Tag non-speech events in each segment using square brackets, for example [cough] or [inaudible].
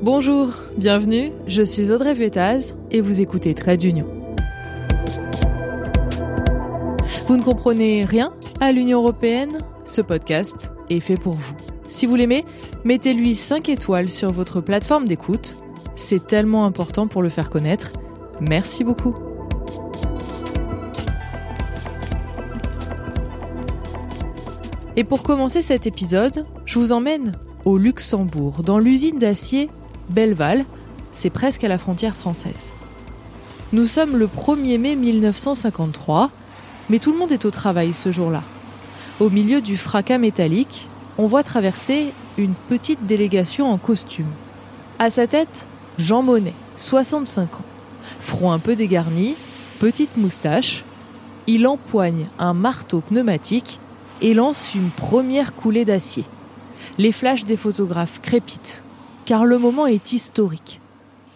Bonjour, bienvenue, je suis Audrey Vuettaz et vous écoutez Trade d'Union. Vous ne comprenez rien à l'Union Européenne Ce podcast est fait pour vous. Si vous l'aimez, mettez-lui 5 étoiles sur votre plateforme d'écoute. C'est tellement important pour le faire connaître. Merci beaucoup. Et pour commencer cet épisode, je vous emmène au Luxembourg, dans l'usine d'acier Belleval. C'est presque à la frontière française. Nous sommes le 1er mai 1953 mais tout le monde est au travail ce jour-là. Au milieu du fracas métallique, on voit traverser une petite délégation en costume. À sa tête, Jean Monnet, 65 ans. Front un peu dégarni, petite moustache. Il empoigne un marteau pneumatique et lance une première coulée d'acier. Les flashs des photographes crépitent, car le moment est historique.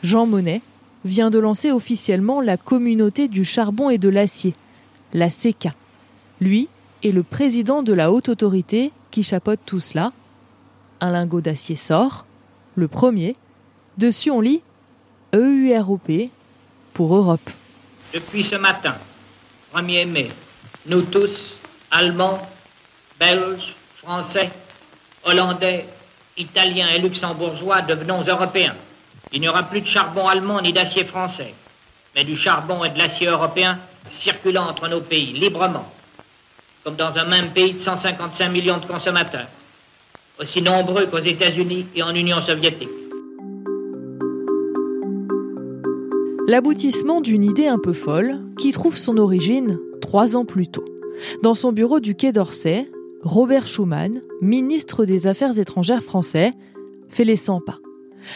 Jean Monnet vient de lancer officiellement la communauté du charbon et de l'acier, la CECA. Lui est le président de la haute autorité qui chapeaute tout cela. Un lingot d'acier sort, le premier. Dessus on lit EUROP pour Europe. Depuis ce matin, 1er mai, nous tous, Allemands, Belges, Français, Hollandais, Italiens et Luxembourgeois, devenons Européens. Il n'y aura plus de charbon allemand ni d'acier français, mais du charbon et de l'acier européen circulant entre nos pays librement, comme dans un même pays de 155 millions de consommateurs, aussi nombreux qu'aux États-Unis et en Union soviétique. L'aboutissement d'une idée un peu folle qui trouve son origine trois ans plus tôt. Dans son bureau du Quai d'Orsay, Robert Schuman, ministre des Affaires étrangères français, fait les 100 pas.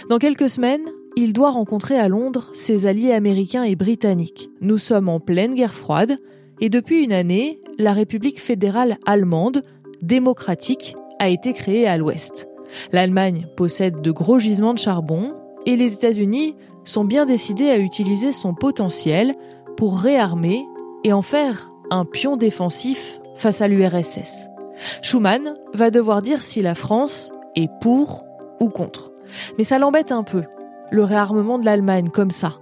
Dans quelques semaines, il doit rencontrer à Londres ses alliés américains et britanniques. Nous sommes en pleine guerre froide et depuis une année, la République fédérale allemande, démocratique, a été créée à l'ouest. L'Allemagne possède de gros gisements de charbon et les États-Unis sont bien décidés à utiliser son potentiel pour réarmer et en faire un pion défensif face à l'URSS. Schuman va devoir dire si la France est pour ou contre. Mais ça l'embête un peu, le réarmement de l'Allemagne comme ça.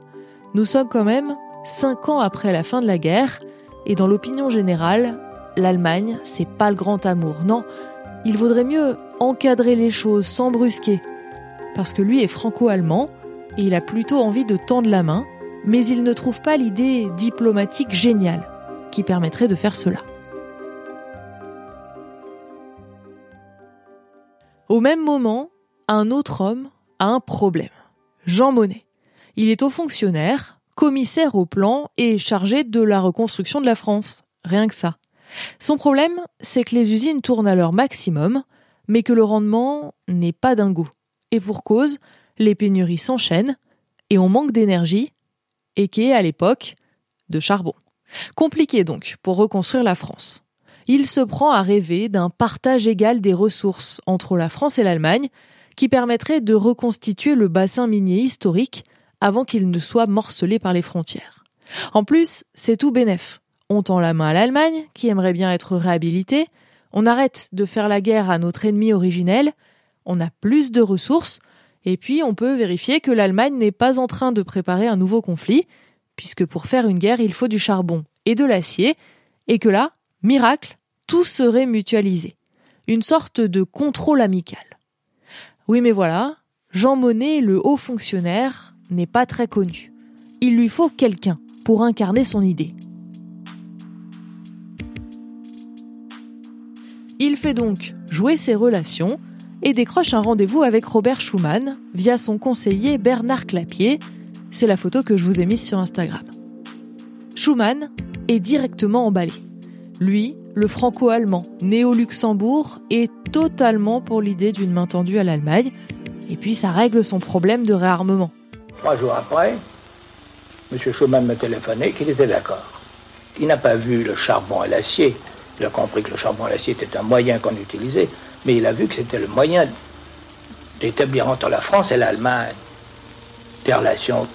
Nous sommes quand même cinq ans après la fin de la guerre, et dans l'opinion générale, l'Allemagne, c'est pas le grand amour. Non, il vaudrait mieux encadrer les choses sans brusquer. Parce que lui est franco-allemand, et il a plutôt envie de tendre la main, mais il ne trouve pas l'idée diplomatique géniale qui permettrait de faire cela. Au même moment, un autre homme a un problème. Jean Monnet. Il est haut fonctionnaire, commissaire au plan et chargé de la reconstruction de la France. Rien que ça. Son problème, c'est que les usines tournent à leur maximum, mais que le rendement n'est pas dingo. Et pour cause, les pénuries s'enchaînent et on manque d'énergie, et qui est à l'époque de charbon. Compliqué donc pour reconstruire la France. Il se prend à rêver d'un partage égal des ressources entre la France et l'Allemagne, qui permettrait de reconstituer le bassin minier historique avant qu'il ne soit morcelé par les frontières. En plus, c'est tout bénef. On tend la main à l'Allemagne, qui aimerait bien être réhabilitée, on arrête de faire la guerre à notre ennemi originel, on a plus de ressources, et puis on peut vérifier que l'Allemagne n'est pas en train de préparer un nouveau conflit, puisque pour faire une guerre, il faut du charbon et de l'acier, et que là, miracle, tout serait mutualisé. Une sorte de contrôle amical. Oui, mais voilà, Jean Monnet, le haut fonctionnaire, n'est pas très connu. Il lui faut quelqu'un pour incarner son idée. Il fait donc jouer ses relations et décroche un rendez-vous avec Robert Schuman via son conseiller Bernard Clapier. C'est la photo que je vous ai mise sur Instagram. Schuman est directement emballé. Lui, le franco-allemand, né au Luxembourg, est totalement pour l'idée d'une main tendue à l'Allemagne, et puis ça règle son problème de réarmement. Trois jours après, M. Schuman m'a téléphoné qu'il était d'accord. Il n'a pas vu le charbon et l'acier. Il a compris que le charbon et l'acier était un moyen qu'on utilisait, mais il a vu que c'était le moyen d'établir entre la France et l'Allemagne des relations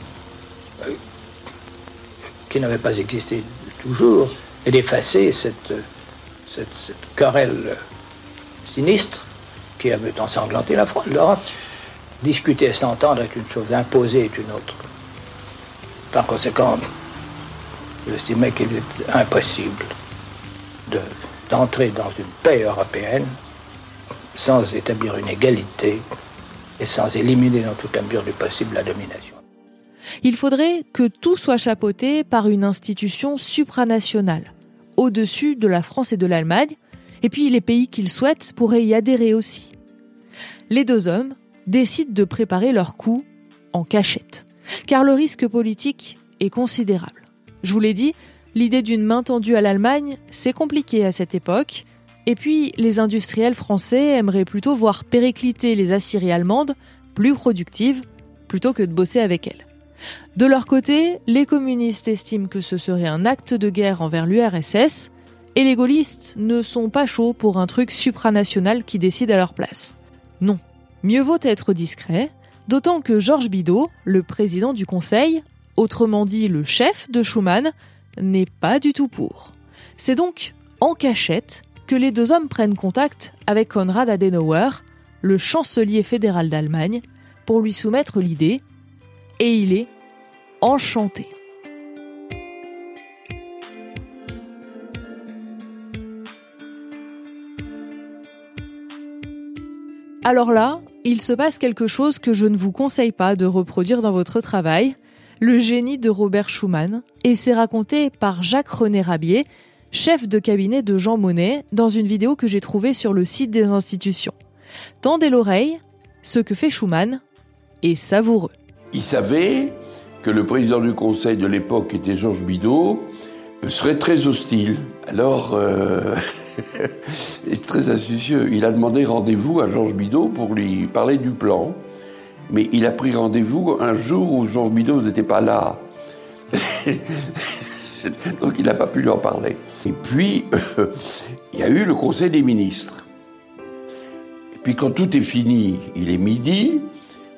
euh, qui n'avaient pas existé toujours et d'effacer cette, cette, querelle sinistre qui avait ensanglanté l'Europe. discuter et s'entendre est une chose, imposer est une autre. Par conséquent, j'estimais qu'il est impossible d'entrer dans une paix européenne sans établir une égalité et sans éliminer dans toute la mesure du possible la domination. Il faudrait que tout soit chapeauté par une institution supranationale, au-dessus de la France et de l'Allemagne, et puis les pays qu'ils souhaitent pourraient y adhérer aussi. Les deux hommes décident de préparer leur coup en cachette, car le risque politique est considérable. Je vous l'ai dit, l'idée d'une main tendue à l'Allemagne, c'est compliqué à cette époque, et puis les industriels français aimeraient plutôt voir péricliter les aciéries allemandes plus productives plutôt que de bosser avec elles. De leur côté, les communistes estiment que ce serait un acte de guerre envers l'URSS, et les gaullistes ne sont pas chauds pour un truc supranational qui décide à leur place. Non, mieux vaut être discret, d'autant que Georges Bidault, le président du Conseil, autrement dit le chef de Schuman, n'est pas du tout pour. C'est donc en cachette que les deux hommes prennent contact avec Konrad Adenauer, le chancelier fédéral d'Allemagne, pour lui soumettre l'idée, et il est enchanté. Alors là, il se passe quelque chose que je ne vous conseille pas de reproduire dans votre travail, le génie de Robert Schumann, et c'est raconté par Jacques-René Rabier, chef de cabinet de Jean Monnet, dans une vidéo que j'ai trouvée sur le site des institutions. Tendez l'oreille, ce que fait Schumann est savoureux. Il savait que le président du conseil de l'époque, qui était Georges Bidault, serait très hostile. Alors, euh, [laughs] très astucieux. Il a demandé rendez-vous à Georges Bidault pour lui parler du plan. Mais il a pris rendez-vous un jour où Georges Bidault n'était pas là. [laughs] Donc il n'a pas pu lui en parler. Et puis, [laughs] il y a eu le Conseil des ministres. Et puis quand tout est fini, il est midi,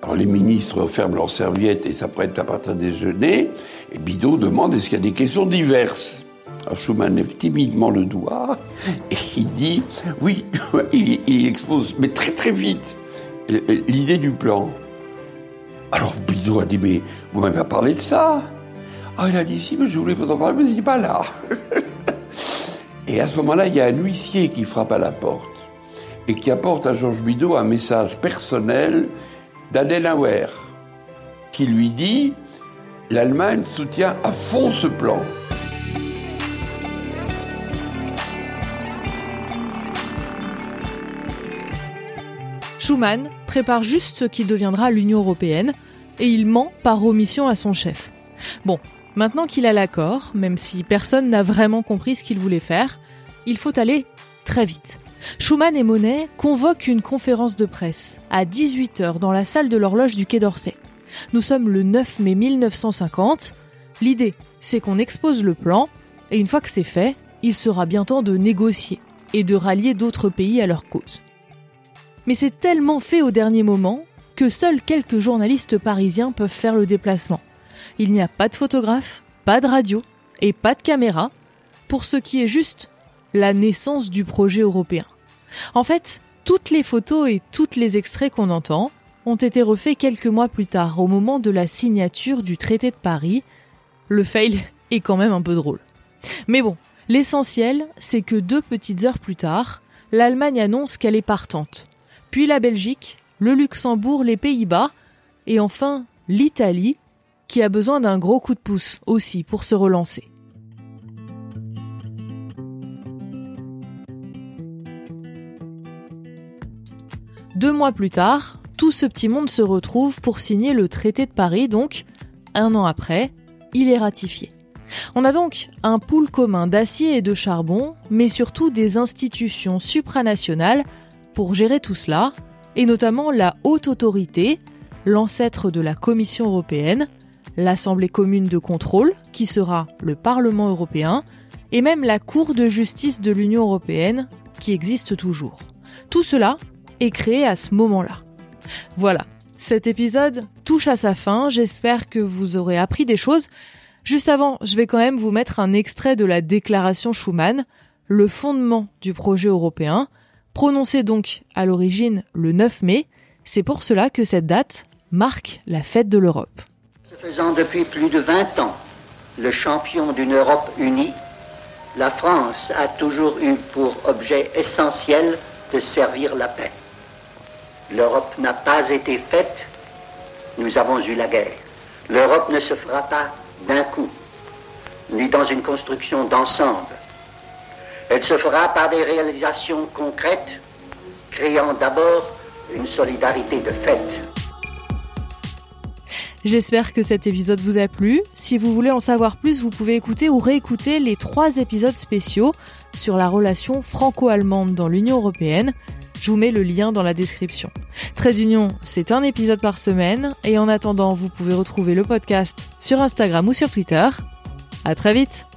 alors les ministres ferment leurs serviettes et s'apprêtent à partir déjeuner, et Bidault demande est-ce qu'il y a des questions diverses alors Schumann lève timidement le doigt et il dit oui, [laughs] il, expose, mais très très vite, l'idée du plan. Alors Bidot a dit mais vous m'avez pas parlé de ça Ah il a dit si mais je voulais vous en parler mais il dit pas là. [laughs] et à ce moment-là il y a un huissier qui frappe à la porte et qui apporte à Georges Bidault un message personnel d'Adenauer qui lui dit l'Allemagne soutient à fond ce plan. Schuman prépare juste ce qui deviendra l'Union européenne et il ment par omission à son chef. Bon, maintenant qu'il a l'accord, même si personne n'a vraiment compris ce qu'il voulait faire, il faut aller très vite. Schuman et Monet convoquent une conférence de presse à 18h dans la salle de l'horloge du Quai d'Orsay. Nous sommes le 9 mai 1950. L'idée, c'est qu'on expose le plan, et une fois que c'est fait, il sera bien temps de négocier et de rallier d'autres pays à leur cause. Mais c'est tellement fait au dernier moment que seuls quelques journalistes parisiens peuvent faire le déplacement. Il n'y a pas de photographe, pas de radio et pas de caméra pour ce qui est juste la naissance du projet européen. En fait, toutes les photos et tous les extraits qu'on entend ont été refaits quelques mois plus tard, au moment de la signature du traité de Paris. Le fail [laughs] est quand même un peu drôle. Mais bon, l'essentiel, c'est que deux petites heures plus tard, l'Allemagne annonce qu'elle est partante puis la Belgique, le Luxembourg, les Pays-Bas, et enfin l'Italie, qui a besoin d'un gros coup de pouce aussi pour se relancer. Deux mois plus tard, tout ce petit monde se retrouve pour signer le traité de Paris, donc un an après, il est ratifié. On a donc un pool commun d'acier et de charbon, mais surtout des institutions supranationales pour gérer tout cela, et notamment la haute autorité, l'ancêtre de la Commission européenne, l'Assemblée commune de contrôle, qui sera le Parlement européen, et même la Cour de justice de l'Union européenne, qui existe toujours. Tout cela est créé à ce moment-là. Voilà, cet épisode touche à sa fin, j'espère que vous aurez appris des choses. Juste avant, je vais quand même vous mettre un extrait de la déclaration Schuman, le fondement du projet européen, prononcé donc à l'origine le 9 mai, C'est pour cela que cette date marque la fête de l'Europe. Se faisant depuis plus de 20 ans le champion d'une Europe unie, la France a toujours eu pour objet essentiel de servir la paix. L'Europe n'a pas été faite, nous avons eu la guerre. L'Europe ne se fera pas d'un coup, ni dans une construction d'ensemble. Elle se fera par des réalisations concrètes, créant d'abord une solidarité de fait. J'espère que cet épisode vous a plu. Si vous voulez en savoir plus, vous pouvez écouter ou réécouter les trois épisodes spéciaux sur la relation franco-allemande dans l'Union européenne. Je vous mets le lien dans la description. Trade d'Union, c'est un épisode par semaine et en attendant, vous pouvez retrouver le podcast sur Instagram ou sur Twitter. À très vite!